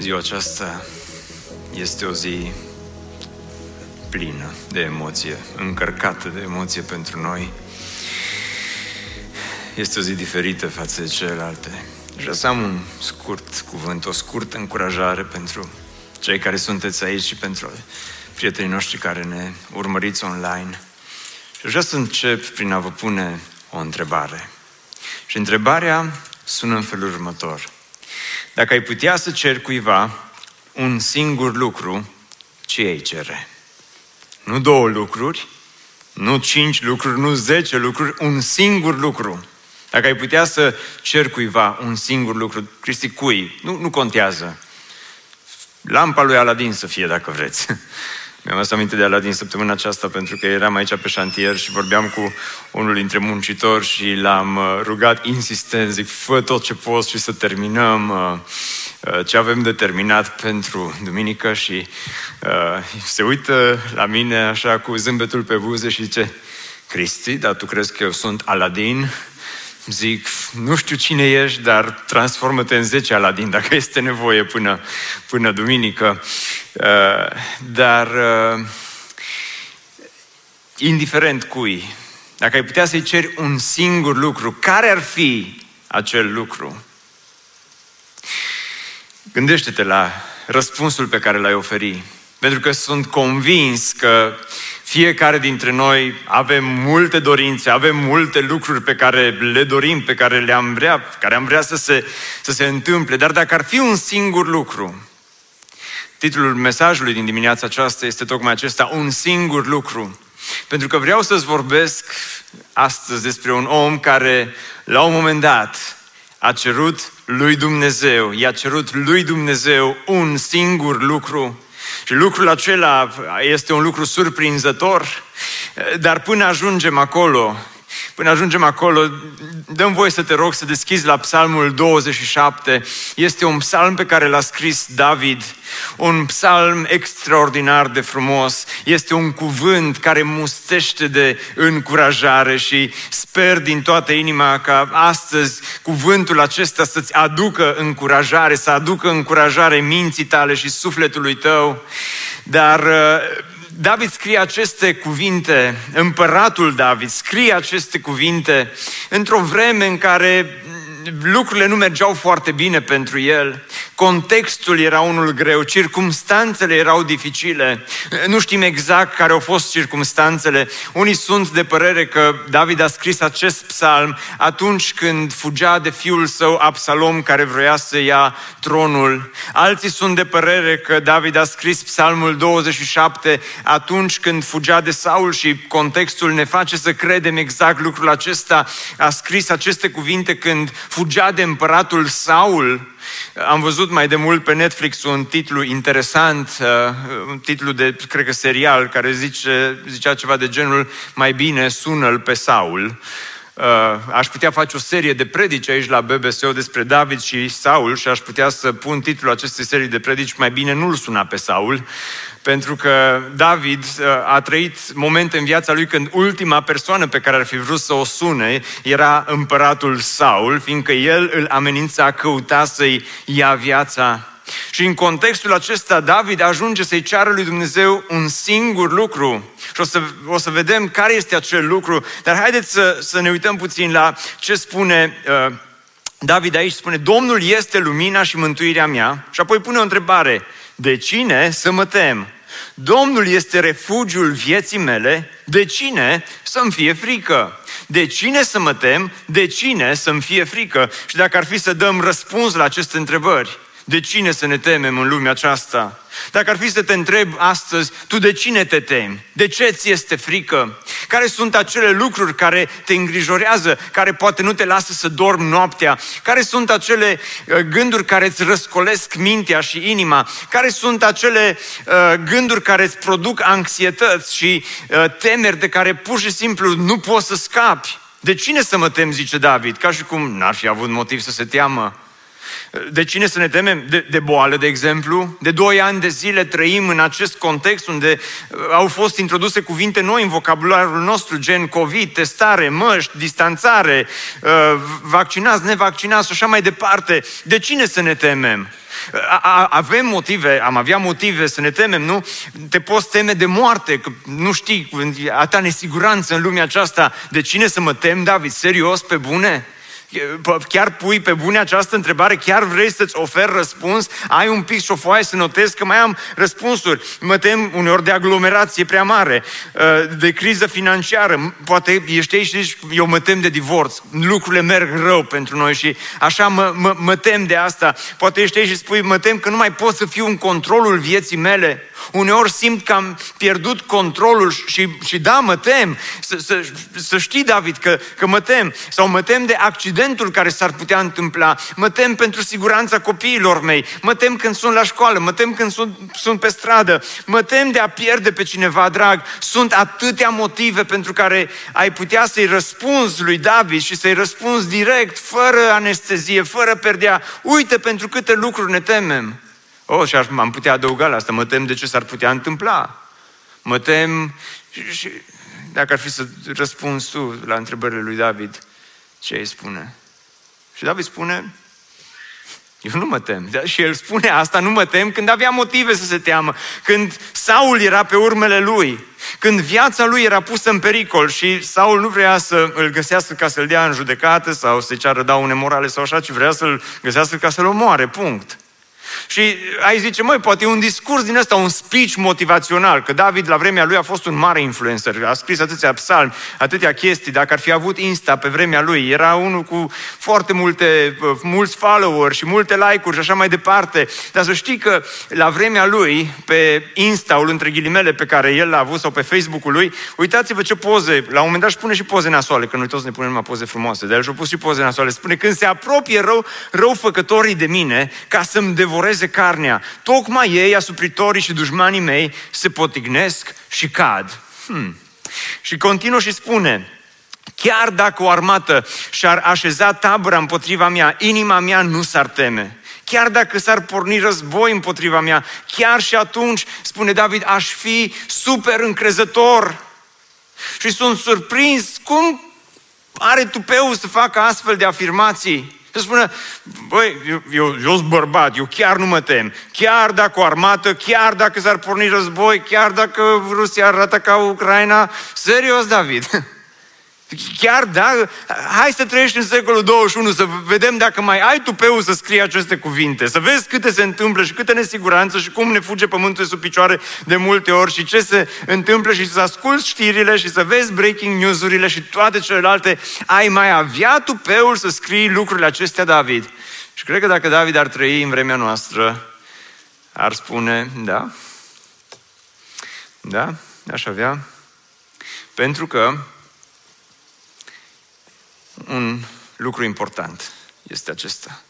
Ziua aceasta este o zi plină de emoție, încărcată de emoție pentru noi. Este o zi diferită față de celelalte. Și vreau să am un scurt cuvânt, o scurtă încurajare pentru cei care sunteți aici și pentru prietenii noștri care ne urmăriți online. Și vreau să încep prin a vă pune o întrebare. Și întrebarea sună în felul următor – dacă ai putea să ceri cuiva un singur lucru, ce ai cere? Nu două lucruri, nu cinci lucruri, nu zece lucruri, un singur lucru. Dacă ai putea să ceri cuiva un singur lucru, Cristi, cui? Nu, nu contează. Lampa lui Aladin să fie, dacă vreți. Mi-am adus aminte de Aladin săptămâna aceasta pentru că eram aici pe șantier și vorbeam cu unul dintre muncitori și l-am uh, rugat insistent, zic, fă tot ce poți și să terminăm uh, uh, ce avem de terminat pentru duminică și uh, se uită la mine așa cu zâmbetul pe buze și zice, Cristi, dar tu crezi că eu sunt Aladin? Zic, nu știu cine ești, dar transformă-te în 10 Aladin dacă este nevoie până, până duminică. Uh, dar uh, indiferent cui, dacă ai putea să-i ceri un singur lucru, care ar fi acel lucru? Gândește-te la răspunsul pe care l-ai oferi. Pentru că sunt convins că fiecare dintre noi avem multe dorințe, avem multe lucruri pe care le dorim, pe care le-am vrea, care am vrea să se, să se întâmple. Dar dacă ar fi un singur lucru, titlul mesajului din dimineața aceasta este tocmai acesta, un singur lucru. Pentru că vreau să-ți vorbesc astăzi despre un om care, la un moment dat, a cerut lui Dumnezeu, i-a cerut lui Dumnezeu un singur lucru și lucrul acela este un lucru surprinzător, dar până ajungem acolo, Până ajungem acolo, dăm voie să te rog să deschizi la Psalmul 27. Este un psalm pe care l-a scris David, un psalm extraordinar de frumos. Este un cuvânt care mustește de încurajare și sper din toată inima ca astăzi cuvântul acesta să-ți aducă încurajare, să aducă încurajare minții tale și sufletului tău. Dar David scrie aceste cuvinte, împăratul David scrie aceste cuvinte într-o vreme în care lucrurile nu mergeau foarte bine pentru el, contextul era unul greu, circumstanțele erau dificile, nu știm exact care au fost circumstanțele. Unii sunt de părere că David a scris acest psalm atunci când fugea de fiul său Absalom care vroia să ia tronul. Alții sunt de părere că David a scris psalmul 27 atunci când fugea de Saul și contextul ne face să credem exact lucrul acesta. A scris aceste cuvinte când fugea de împăratul Saul. Am văzut mai de mult pe Netflix un titlu interesant, uh, un titlu de, cred că serial, care zice, zicea ceva de genul Mai bine sună-l pe Saul. Uh, aș putea face o serie de predici aici la BBSO despre David și Saul și aș putea să pun titlul acestei serii de predici Mai bine nu-l suna pe Saul, pentru că David uh, a trăit momente în viața lui când ultima persoană pe care ar fi vrut să o sune era împăratul Saul, fiindcă el îl amenința, căuta să-i ia viața. Și în contextul acesta, David ajunge să-i ceară lui Dumnezeu un singur lucru. Și o să, o să vedem care este acel lucru. Dar haideți să, să ne uităm puțin la ce spune uh, David aici. Spune, Domnul este lumina și mântuirea mea. Și apoi pune o întrebare. De cine să mă tem? Domnul este refugiul vieții mele, de cine să-mi fie frică? De cine să mă tem? De cine să-mi fie frică? Și dacă ar fi să dăm răspuns la aceste întrebări, De cine să ne temem în lumea aceasta? Dacă ar fi să te întreb astăzi, tu de cine te temi? De ce ți este frică? Care sunt acele lucruri care te îngrijorează, care poate nu te lasă să dormi noaptea? Care sunt acele uh, gânduri care îți răscolesc mintea și inima? Care sunt acele uh, gânduri care îți produc anxietăți și uh, temeri de care pur și simplu nu poți să scapi? De cine să mă tem, zice David, ca și cum n-ar fi avut motiv să se teamă. De cine să ne temem? De, de boală, de exemplu. De doi ani de zile trăim în acest context unde uh, au fost introduse cuvinte noi în vocabularul nostru, gen COVID, testare, măști, distanțare, uh, vaccinați, nevaccinați și așa mai departe. De cine să ne temem? Avem motive, am avea motive să ne temem, nu? Te poți teme de moarte, că nu știi, atâta nesiguranță în lumea aceasta. De cine să mă tem, David? Serios, pe bune? Chiar pui pe bune această întrebare? Chiar vrei să-ți ofer răspuns? Ai un pic și o foaie să notezi că mai am răspunsuri. Mă tem uneori de aglomerație prea mare, uh, de criză financiară. Poate ești aici și zici, eu mă tem de divorț. Lucrurile merg rău pentru noi și așa mă, mă, mă tem de asta. Poate ești aici și spui, mă tem că nu mai pot să fiu în controlul vieții mele. Uneori simt că am pierdut controlul și, și da, mă tem. Să, să, să știi, David, că, că mă tem. Sau mă tem de accidentul care s-ar putea întâmpla. Mă tem pentru siguranța copiilor mei. Mă tem când sunt la școală. Mă tem când sunt, sunt pe stradă. Mă tem de a pierde pe cineva drag. Sunt atâtea motive pentru care ai putea să-i răspunzi lui David și să-i răspunzi direct, fără anestezie, fără perdea. Uite pentru câte lucruri ne temem. Oh, și am putea adăuga la asta, mă tem de ce s-ar putea întâmpla. Mă tem și, și dacă ar fi să răspunzi tu la întrebările lui David, ce îi spune? Și David spune, eu nu mă tem. Și el spune asta, nu mă tem, când avea motive să se teamă. Când Saul era pe urmele lui. Când viața lui era pusă în pericol și Saul nu vrea să îl găsească ca să-l dea în judecată sau să-i ceară daune morale sau așa, ci vrea să-l găsească ca să-l omoare. Punct. Și ai zice, măi, poate e un discurs din ăsta, un speech motivațional, că David la vremea lui a fost un mare influencer, a scris atâția psalmi, atâtea chestii, dacă ar fi avut Insta pe vremea lui, era unul cu foarte multe, mulți follower și multe like-uri și așa mai departe. Dar să știi că la vremea lui, pe Insta-ul între ghilimele pe care el l-a avut sau pe Facebook-ul lui, uitați-vă ce poze, la un moment dat își pune și poze nasoale, că noi toți ne punem numai poze frumoase, dar el și-a pus și poze nasoale. Spune, când se apropie rău, răufăcătorii de mine, ca să-mi devoreze carnea. Tocmai ei, asupritorii și dușmanii mei, se potignesc și cad. Hmm. Și continuă și spune, chiar dacă o armată și-ar așeza tabăra împotriva mea, inima mea nu s-ar teme. Chiar dacă s-ar porni război împotriva mea, chiar și atunci, spune David, aș fi super încrezător. Și sunt surprins cum are tupeu să facă astfel de afirmații. Să spună, băi, eu, eu, eu sunt bărbat, eu chiar nu mă tem. Chiar dacă o armată, chiar dacă s-ar porni război, chiar dacă Rusia arată ca Ucraina, serios, David. Chiar da, hai să trăiești în secolul 21, să vedem dacă mai ai tu peu să scrii aceste cuvinte, să vezi câte se întâmplă și câte nesiguranță și cum ne fuge pământul sub picioare de multe ori și ce se întâmplă și să asculți știrile și să vezi breaking news-urile și toate celelalte. Ai mai avea tu peul să scrii lucrurile acestea, David. Și cred că dacă David ar trăi în vremea noastră, ar spune, da, da, aș avea, pentru că un lucru important este acesta.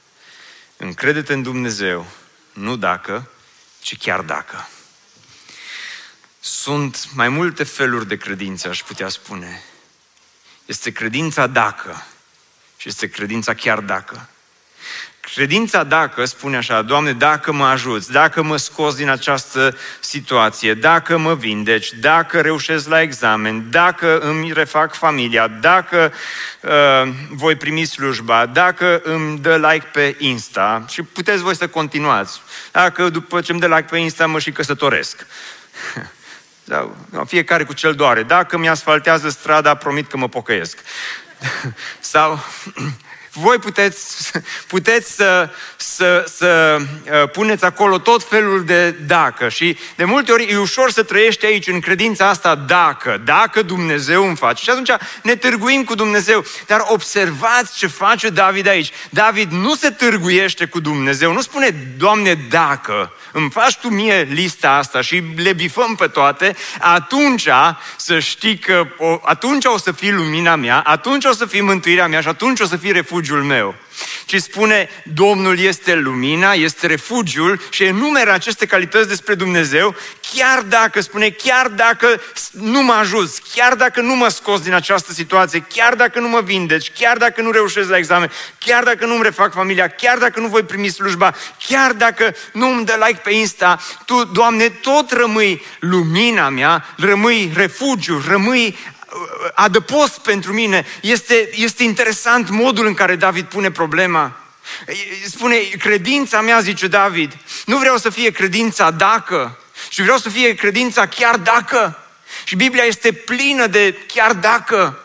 Încredete în Dumnezeu, nu dacă, ci chiar dacă. Sunt mai multe feluri de credință, aș putea spune. Este credința dacă și este credința chiar dacă. Credința dacă spune așa, Doamne, dacă mă ajuți, dacă mă scoți din această situație, dacă mă vindeci, dacă reușesc la examen, dacă îmi refac familia, dacă uh, voi primi slujba, dacă îmi dă like pe Insta și puteți voi să continuați, dacă după ce îmi dă like pe Insta mă și căsătoresc. Sau, fiecare cu cel doare. Dacă mi asfaltează strada, promit că mă pocăiesc. Sau voi puteți, puteți să, să, să uh, puneți acolo tot felul de dacă și de multe ori e ușor să trăiești aici în credința asta dacă, dacă Dumnezeu îmi face. Și atunci ne târguim cu Dumnezeu. Dar observați ce face David aici. David nu se târguiește cu Dumnezeu, nu spune, Doamne, dacă îmi faci tu mie lista asta și le bifăm pe toate, atunci să știi că atunci o să fii lumina mea, atunci o să fii mântuirea mea și atunci o să fii refugiul meu ci spune Domnul este lumina, este refugiul și enumeră aceste calități despre Dumnezeu, chiar dacă, spune, chiar dacă nu mă ajuți, chiar dacă nu mă scos din această situație, chiar dacă nu mă vindeci, chiar dacă nu reușesc la examen, chiar dacă nu-mi refac familia, chiar dacă nu voi primi slujba, chiar dacă nu îmi dă like pe Insta, Tu, Doamne, tot rămâi lumina mea, rămâi refugiu, rămâi adăpost pentru mine. Este, este interesant modul în care David pune problema. Spune, credința mea, zice David, nu vreau să fie credința dacă, și vreau să fie credința chiar dacă. Și Biblia este plină de chiar dacă.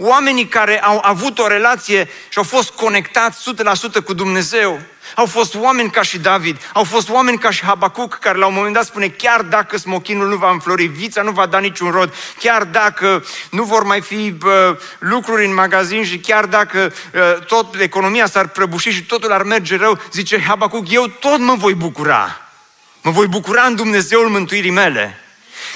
Oamenii care au avut o relație și au fost conectați 100% cu Dumnezeu, au fost oameni ca și David, au fost oameni ca și Habacuc, care la un moment dat spune, chiar dacă smochinul nu va înflori, vița nu va da niciun rod, chiar dacă nu vor mai fi bă, lucruri în magazin și chiar dacă bă, tot economia s-ar prăbuși și totul ar merge rău, zice Habacuc, eu tot mă voi bucura. Mă voi bucura în Dumnezeul mântuirii mele.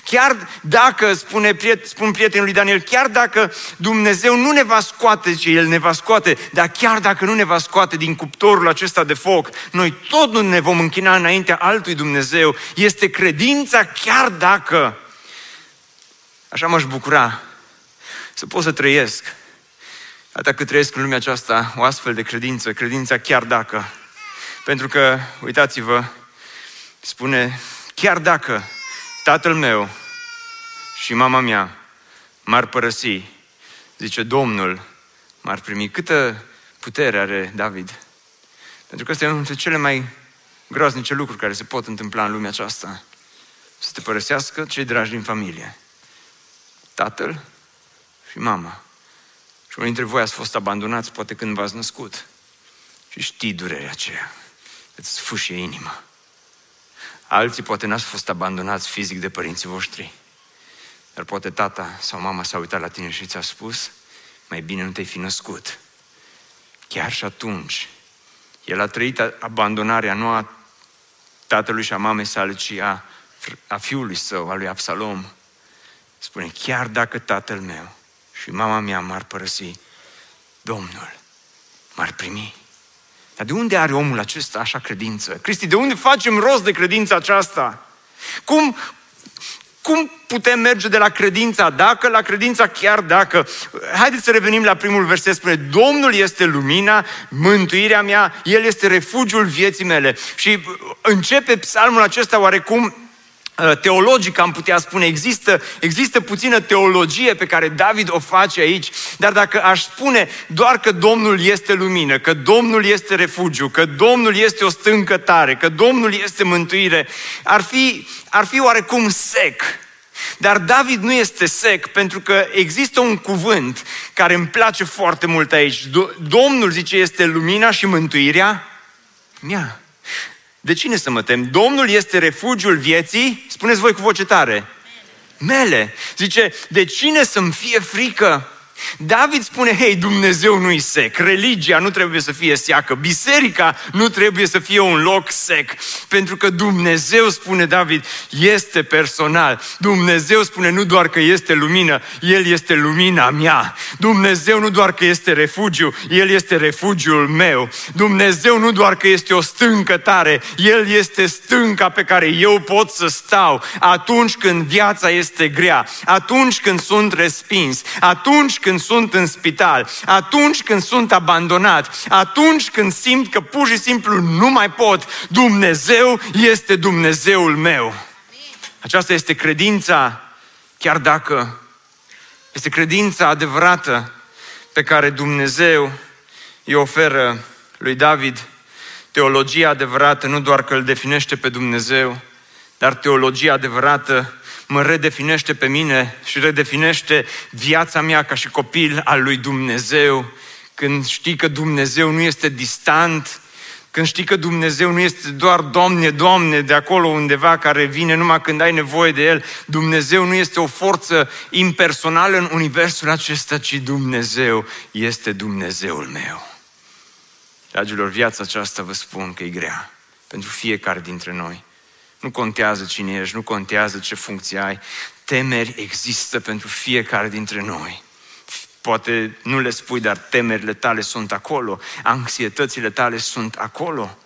Chiar dacă, spune, spun prietenul lui Daniel, chiar dacă Dumnezeu nu ne va scoate, ce El ne va scoate, dar chiar dacă nu ne va scoate din cuptorul acesta de foc, noi tot nu ne vom închina înaintea altui Dumnezeu. Este credința chiar dacă. Așa m-aș bucura să pot să trăiesc. Atât cât trăiesc în lumea aceasta o astfel de credință, credința chiar dacă. Pentru că, uitați-vă, spune, chiar dacă tatăl meu și mama mea m-ar părăsi, zice Domnul, m-ar primi. Câtă putere are David? Pentru că este unul dintre cele mai groaznice lucruri care se pot întâmpla în lumea aceasta. Să te părăsească cei dragi din familie. Tatăl și mama. Și unii dintre voi ați fost abandonați poate când v-ați născut. Și știi durerea aceea. Îți sfâșie inima. Alții poate n-ați fost abandonați fizic de părinții voștri. Dar poate tata sau mama s-a uitat la tine și ți-a spus, mai bine nu te-ai fi născut. Chiar și atunci, el a trăit abandonarea nu a tatălui și a mamei sale, ci a, a fiului său, a lui Absalom. Spune, chiar dacă tatăl meu și mama mea m-ar părăsi, Domnul m-ar primi. Dar de unde are omul acesta așa credință? Cristi, de unde facem rost de credința aceasta? Cum, cum putem merge de la credința dacă la credința chiar dacă? Haideți să revenim la primul verset. Spune, Domnul este lumina, mântuirea mea, El este refugiul vieții mele. Și începe psalmul acesta oarecum Uh, teologic am putea spune, există, există puțină teologie pe care David o face aici, dar dacă aș spune doar că Domnul este lumină, că Domnul este refugiu, că Domnul este o stâncă tare, că Domnul este mântuire, ar fi, ar fi oarecum sec. Dar David nu este sec pentru că există un cuvânt care îmi place foarte mult aici. Domnul zice este lumina și mântuirea mea. De cine să mă tem? Domnul este refugiul vieții, spuneți voi cu voce tare, mele. Zice, de cine să-mi fie frică? David spune, hei, Dumnezeu nu-i sec, religia nu trebuie să fie seacă, biserica nu trebuie să fie un loc sec, pentru că Dumnezeu, spune David, este personal. Dumnezeu spune nu doar că este lumină, El este lumina mea. Dumnezeu nu doar că este refugiu, El este refugiul meu. Dumnezeu nu doar că este o stâncă tare, El este stânca pe care eu pot să stau atunci când viața este grea, atunci când sunt respins, atunci când când sunt în spital, atunci când sunt abandonat, atunci când simt că pur și simplu nu mai pot, Dumnezeu este Dumnezeul meu. Aceasta este credința, chiar dacă este credința adevărată pe care Dumnezeu îi oferă lui David. Teologia adevărată nu doar că îl definește pe Dumnezeu, dar teologia adevărată mă redefinește pe mine și redefinește viața mea ca și copil al lui Dumnezeu când știi că Dumnezeu nu este distant, când știi că Dumnezeu nu este doar Doamne, Doamne, de acolo undeva care vine numai când ai nevoie de El. Dumnezeu nu este o forță impersonală în universul acesta, ci Dumnezeu este Dumnezeul meu. Dragilor, viața aceasta vă spun că e grea pentru fiecare dintre noi. Nu contează cine ești, nu contează ce funcție ai. Temeri există pentru fiecare dintre noi. Poate nu le spui, dar temerile tale sunt acolo, anxietățile tale sunt acolo.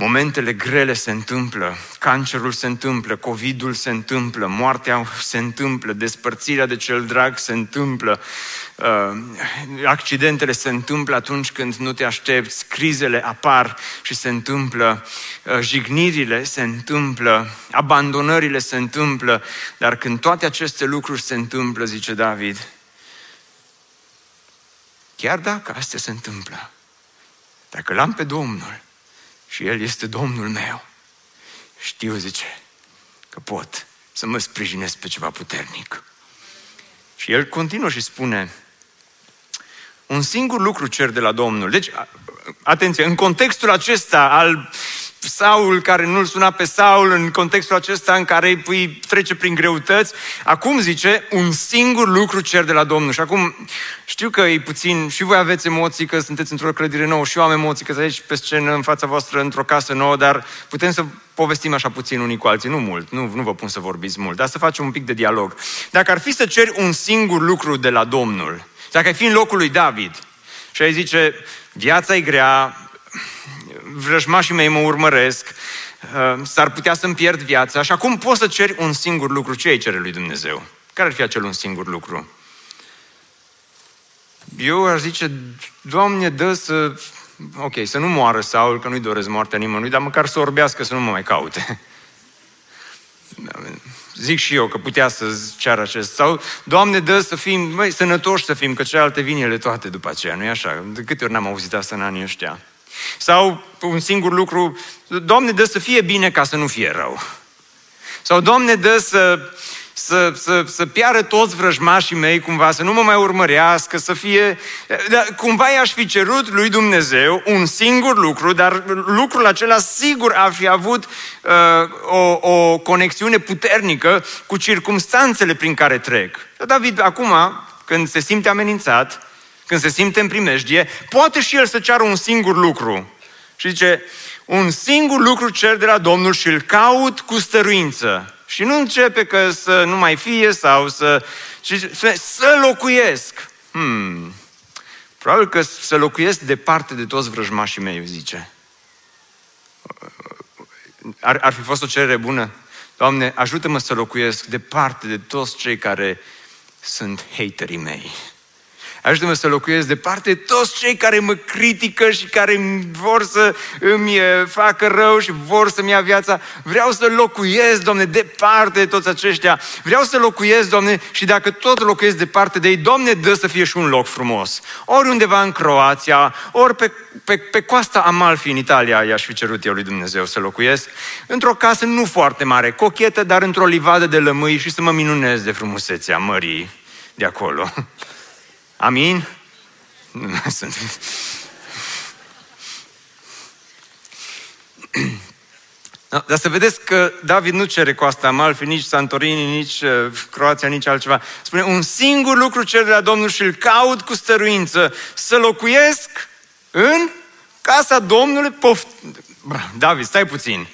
Momentele grele se întâmplă, cancerul se întâmplă, COVID-ul se întâmplă, moartea se întâmplă, despărțirea de cel drag se întâmplă, uh, accidentele se întâmplă atunci când nu te aștepți, crizele apar și se întâmplă, uh, jignirile se întâmplă, abandonările se întâmplă, dar când toate aceste lucruri se întâmplă, zice David, chiar dacă astea se întâmplă, dacă l-am pe Domnul, și El este Domnul meu. Știu, zice, că pot să mă sprijinesc pe ceva puternic. Și El continuă și spune, un singur lucru cer de la Domnul. Deci, atenție, în contextul acesta al Saul care nu-l suna pe Saul în contextul acesta în care îi trece prin greutăți. Acum zice, un singur lucru cer de la Domnul. Și acum știu că e puțin, și voi aveți emoții că sunteți într-o clădire nouă și eu am emoții că aici pe scenă în fața voastră într-o casă nouă, dar putem să povestim așa puțin unii cu alții, nu mult, nu, nu vă pun să vorbiți mult, dar să facem un pic de dialog. Dacă ar fi să ceri un singur lucru de la Domnul, dacă ai fi în locul lui David și ai zice, viața e grea, vrăjmașii mei mă urmăresc, uh, s-ar putea să-mi pierd viața și acum poți să ceri un singur lucru. Ce îi cere lui Dumnezeu? Care ar fi acel un singur lucru? Eu aș zice, Doamne, dă să... Ok, să nu moară Saul, că nu-i doresc moartea nimănui, dar măcar să orbească, să nu mă mai caute. Zic și eu că putea să ceară acest. Sau, Doamne, dă să fim, măi, sănătoși să fim, că celelalte vin ele toate după aceea, nu-i așa? De câte ori n-am auzit asta în anii ăștia? Sau un singur lucru, Doamne, dă să fie bine ca să nu fie rău. Sau Doamne, dă să, să, să, să piară toți vrăjmașii mei cumva, să nu mă mai urmărească, să fie... Dar cumva i-aș fi cerut lui Dumnezeu un singur lucru, dar lucrul acela sigur ar fi avut uh, o, o conexiune puternică cu circumstanțele prin care trec. David, acum, când se simte amenințat, când se simte în primejdie, poate și el să ceară un singur lucru. Și zice, un singur lucru cer de la Domnul și îl caut cu stăruință. Și nu începe că să nu mai fie sau să... Și să locuiesc. Hmm. Probabil că să locuiesc departe de toți vrăjmașii mei, zice. Ar, ar fi fost o cerere bună? Doamne, ajută-mă să locuiesc departe de toți cei care sunt haterii mei. Ajută-mă să locuiesc departe toți cei care mă critică și care vor să îmi facă rău și vor să-mi ia viața. Vreau să locuiesc, Doamne, departe de toți aceștia. Vreau să locuiesc, Doamne, și dacă tot locuiesc departe de ei, Doamne, dă să fie și un loc frumos. Ori undeva în Croația, ori pe, pe, pe coasta Amalfi în Italia i-aș fi cerut eu lui Dumnezeu să locuiesc. Într-o casă nu foarte mare, cochetă, dar într-o livadă de lămâi și să mă minunez de frumusețea mării de acolo. Amin? Nu sunt. Dar să vedeți că David nu cere Coasta Amalfi, nici Santorini, nici uh, Croația, nici altceva. Spune, un singur lucru cer de la Domnul și îl caut cu stăruință, să locuiesc în casa Domnului. Poft... David, stai puțin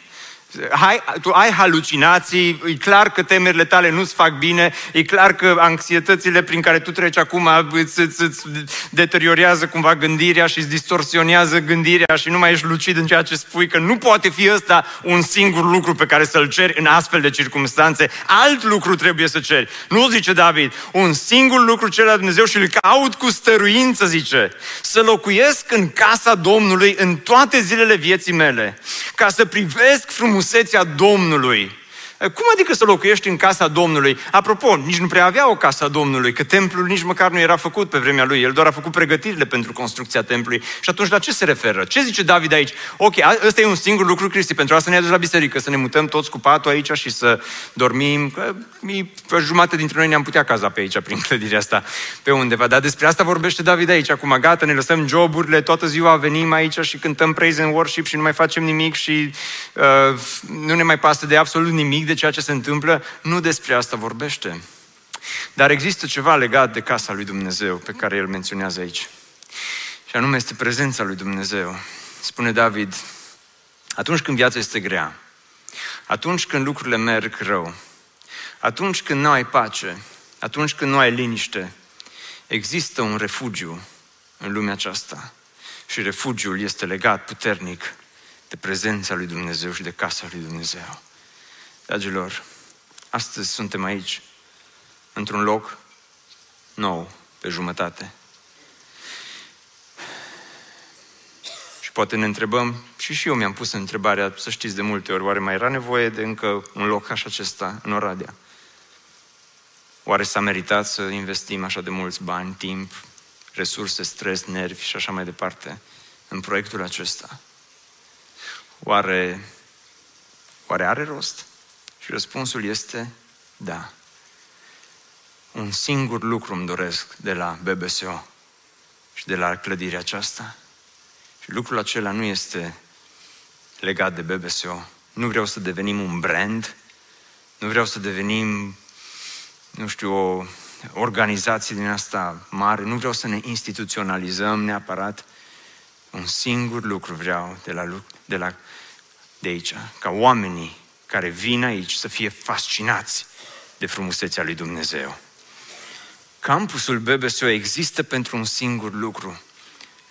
hai, tu ai halucinații, e clar că temerile tale nu-ți fac bine, e clar că anxietățile prin care tu treci acum îți, îți, îți deteriorează cumva gândirea și îți distorsionează gândirea și nu mai ești lucid în ceea ce spui, că nu poate fi ăsta un singur lucru pe care să-l ceri în astfel de circunstanțe. Alt lucru trebuie să ceri. Nu zice David, un singur lucru cer la Dumnezeu și îl caut cu stăruință, zice, să locuiesc în casa Domnului în toate zilele vieții mele, ca să privesc frumos frumusețea Domnului. Cum adică să locuiești în casa Domnului? Apropo, nici nu prea avea o casa Domnului, că templul nici măcar nu era făcut pe vremea lui. El doar a făcut pregătirile pentru construcția templului. Și atunci la ce se referă? Ce zice David aici? Ok, ăsta e un singur lucru, Cristi, pentru asta ne aduci la biserică, să ne mutăm toți cu patul aici și să dormim. Că jumate dintre noi ne-am putea caza pe aici, prin clădirea asta, pe undeva. Dar despre asta vorbește David aici. Acum, gata, ne lăsăm joburile, toată ziua venim aici și cântăm praise and worship și nu mai facem nimic și uh, nu ne mai pasă de absolut nimic de ceea ce se întâmplă. Nu despre asta vorbește. Dar există ceva legat de casa lui Dumnezeu pe care el menționează aici. Și anume este prezența lui Dumnezeu. Spune David, atunci când viața este grea, atunci când lucrurile merg rău, atunci când nu ai pace, atunci când nu ai liniște, există un refugiu în lumea aceasta. Și refugiul este legat puternic de prezența lui Dumnezeu și de casa lui Dumnezeu. Dragilor, astăzi suntem aici, într-un loc nou, pe jumătate. Și poate ne întrebăm, și și eu mi-am pus întrebarea, să știți de multe ori, oare mai era nevoie de încă un loc așa acesta în Oradea? Oare s-a meritat să investim așa de mulți bani, timp, resurse, stres, nervi și așa mai departe în proiectul acesta? Oare, oare are rost? Și răspunsul este da. Un singur lucru îmi doresc de la BBSO și de la clădirea aceasta. Și lucrul acela nu este legat de BBSO. Nu vreau să devenim un brand, nu vreau să devenim, nu știu, o organizație din asta mare, nu vreau să ne instituționalizăm neapărat. Un singur lucru vreau de la, de la de aici, ca oamenii care vin aici să fie fascinați de frumusețea lui Dumnezeu. Campusul BBSO există pentru un singur lucru,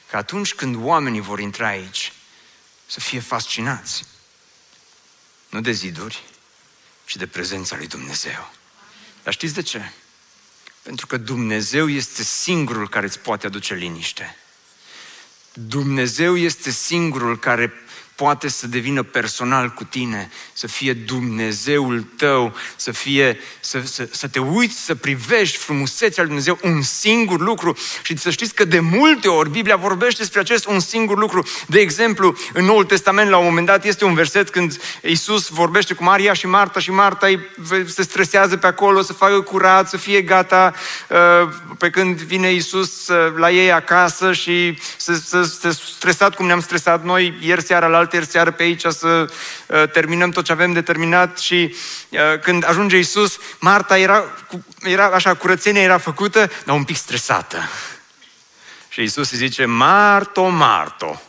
că atunci când oamenii vor intra aici, să fie fascinați, nu de ziduri, ci de prezența lui Dumnezeu. Dar știți de ce? Pentru că Dumnezeu este singurul care îți poate aduce liniște. Dumnezeu este singurul care poate să devină personal cu tine, să fie Dumnezeul tău, să, fie, să, să, să te uiți, să privești frumusețea lui Dumnezeu, un singur lucru. Și să știți că de multe ori Biblia vorbește despre acest un singur lucru. De exemplu, în Noul Testament, la un moment dat, este un verset când Iisus vorbește cu Maria și Marta și Marta se stresează pe acolo să facă curat, să fie gata, uh, pe când vine Iisus uh, la ei acasă și se, se, se stresat cum ne-am stresat noi ieri seara la alte seară pe aici să uh, terminăm tot ce avem de terminat și uh, când ajunge Isus, Marta era, era așa, curățenia era făcută, dar un pic stresată. Și Isus îi zice, Marto, Marto,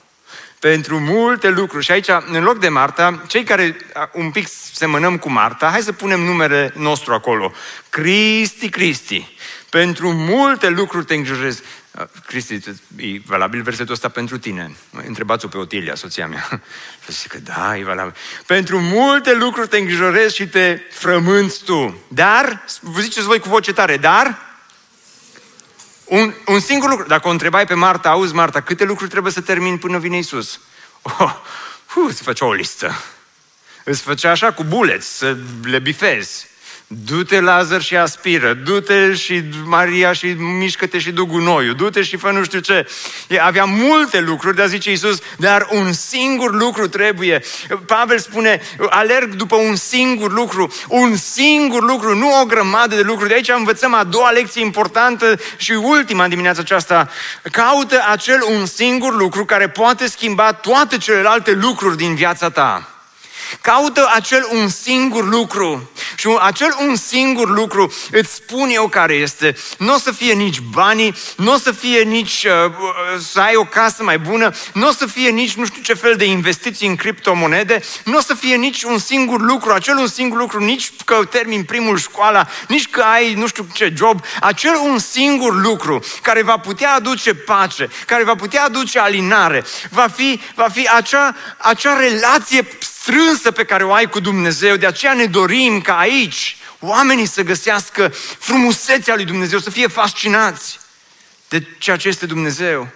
pentru multe lucruri. Și aici, în loc de Marta, cei care un pic semănăm cu Marta, hai să punem numele nostru acolo. Cristi, Cristi. Pentru multe lucruri te îngrijorezi. Cristi, e valabil versetul ăsta pentru tine. Întrebați-o pe Otilia, soția mea. Și zice că da, e valabil. Pentru multe lucruri te îngrijorezi și te frămânți tu. Dar, vă ziceți voi cu voce tare, dar un, un singur lucru. Dacă o întrebai pe Marta, auzi Marta, câte lucruri trebuie să termin până vine Isus? Oh, uh, se făcea o listă. Îți făcea așa cu buleți, să le bifezi. Du-te, Lazar, și aspiră. Du-te și Maria și mișcă-te și du gunoiul. Du-te și fă nu știu ce. Avea multe lucruri, dar zice Iisus, dar un singur lucru trebuie. Pavel spune, alerg după un singur lucru. Un singur lucru, nu o grămadă de lucruri. De aici învățăm a doua lecție importantă și ultima în dimineața aceasta. Caută acel un singur lucru care poate schimba toate celelalte lucruri din viața ta. Caută acel un singur lucru. Și acel un singur lucru îți spun eu care este. Nu o să fie nici banii, nu o să fie nici uh, uh, să ai o casă mai bună, nu o să fie nici nu știu ce fel de investiții în criptomonede, nu o să fie nici un singur lucru, acel un singur lucru, nici că termin primul școala, nici că ai nu știu ce job, acel un singur lucru care va putea aduce pace, care va putea aduce alinare, va fi, va fi acea, acea relație strânsă pe care o ai cu Dumnezeu. De aceea ne dorim ca aici oamenii să găsească frumusețea lui Dumnezeu, să fie fascinați de ceea ce este Dumnezeu.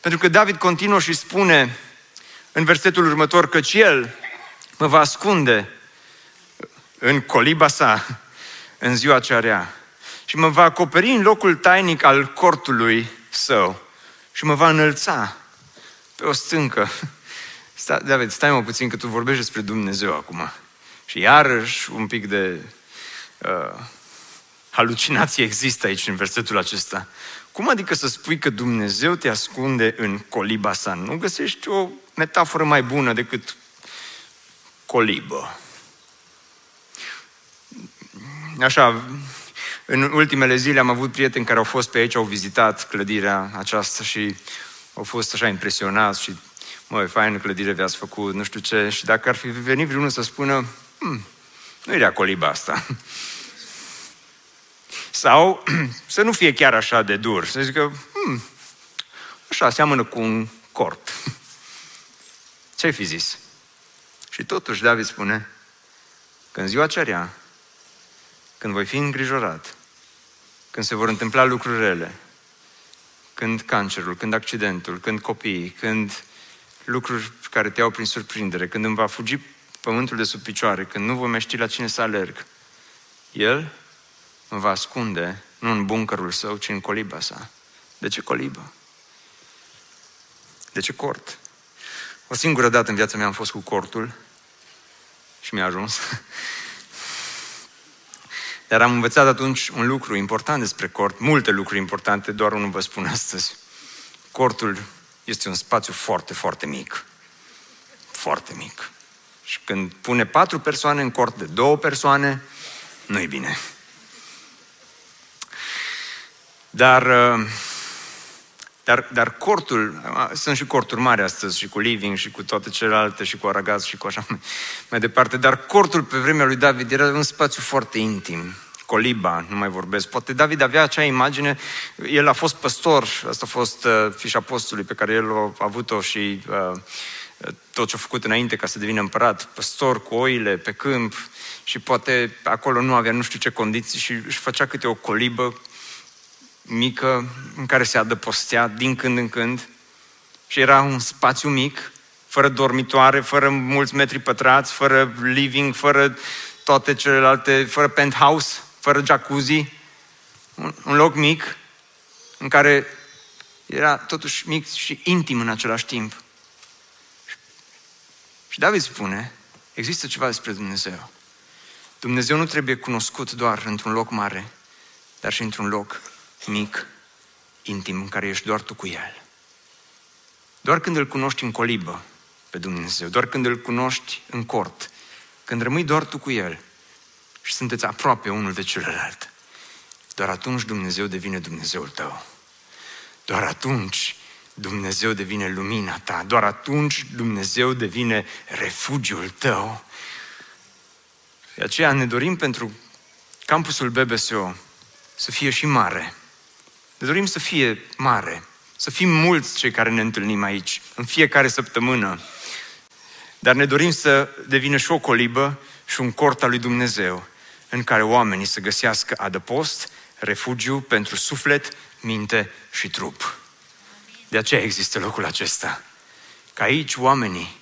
Pentru că David continuă și spune în versetul următor că El mă va ascunde în coliba sa în ziua cea rea și mă va acoperi în locul tainic al cortului său și mă va înălța pe o stâncă. Sta, David, stai mă puțin că tu vorbești despre Dumnezeu acum. Și iarăși un pic de uh, halucinație există aici în versetul acesta. Cum adică să spui că Dumnezeu te ascunde în coliba sa? Nu găsești o metaforă mai bună decât colibă. Așa, în ultimele zile am avut prieteni care au fost pe aici, au vizitat clădirea aceasta și au fost așa impresionați și măi, faină clădire vi-ați făcut, nu știu ce. Și dacă ar fi venit vreunul să spună, hm, nu era coliba asta. Sau să nu fie chiar așa de dur, să zică, hm, așa, seamănă cu un cort. Ce-ai fi zis? Și totuși David spune că în ziua cerea, când voi fi îngrijorat, când se vor întâmpla lucruri rele, când cancerul, când accidentul, când copiii, când lucruri care te iau prin surprindere, când îmi va fugi pământul de sub picioare, când nu voi mai ști la cine să alerg, El mă va ascunde, nu în buncărul său, ci în coliba sa. De ce colibă? De ce cort? O singură dată în viața mea am fost cu cortul și mi-a ajuns. Dar am învățat atunci un lucru important despre cort, multe lucruri importante, doar unul vă spun astăzi. Cortul este un spațiu foarte, foarte mic. Foarte mic. Și când pune patru persoane în cort de două persoane, nu-i bine. Dar, uh, dar, dar cortul, sunt și corturi mari astăzi, și cu living, și cu toate celelalte, și cu aragaz, și cu așa mai departe, dar cortul pe vremea lui David era un spațiu foarte intim. Coliba, nu mai vorbesc. Poate David avea acea imagine, el a fost păstor, asta a fost uh, fișa postului pe care el a avut-o și uh, tot ce a făcut înainte ca să devină împărat, păstor cu oile pe câmp și poate acolo nu avea nu știu ce condiții și își făcea câte o colibă mică în care se adăpostea din când în când și era un spațiu mic, fără dormitoare, fără mulți metri pătrați, fără living, fără toate celelalte, fără penthouse, fără jacuzzi, un, un loc mic în care era totuși mic și intim în același timp. Și David spune, există ceva despre Dumnezeu. Dumnezeu nu trebuie cunoscut doar într-un loc mare, dar și într-un loc mic, intim, în care ești doar tu cu El. Doar când îl cunoști în colibă pe Dumnezeu, doar când îl cunoști în cort, când rămâi doar tu cu El și sunteți aproape unul de celălalt, doar atunci Dumnezeu devine Dumnezeul tău. Doar atunci Dumnezeu devine lumina ta. Doar atunci Dumnezeu devine refugiul tău. De aceea ne dorim pentru campusul BBSO să fie și mare. Ne dorim să fie mare, să fim mulți cei care ne întâlnim aici, în fiecare săptămână. Dar ne dorim să devină și o colibă și un cort al lui Dumnezeu, în care oamenii să găsească adăpost, refugiu pentru suflet, minte și trup. De aceea există locul acesta. Ca aici oamenii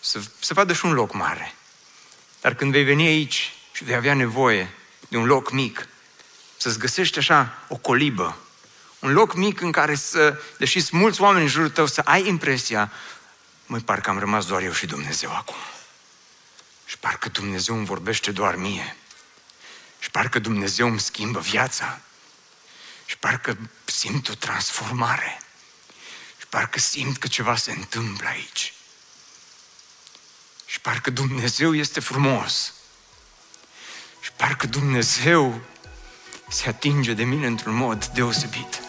să, să vadă și un loc mare. Dar când vei veni aici și vei avea nevoie de un loc mic, să-ți găsești așa o colibă, un loc mic în care să, deși sunt mulți oameni în jurul tău, să ai impresia, măi, parcă am rămas doar eu și Dumnezeu acum. Și parcă Dumnezeu îmi vorbește doar mie. Și parcă Dumnezeu îmi schimbă viața. Și parcă simt o transformare. Și parcă simt că ceva se întâmplă aici. Și parcă Dumnezeu este frumos. Și parcă Dumnezeu se atinge de mine într-un mod deosebit.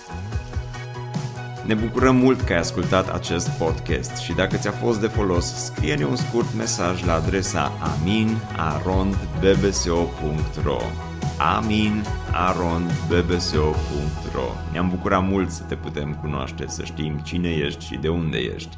Ne bucurăm mult că ai ascultat acest podcast și dacă ți-a fost de folos, scrie-ne un scurt mesaj la adresa aminarondbbso.ro aminarondbbso.ro Ne-am bucurat mult să te putem cunoaște, să știm cine ești și de unde ești.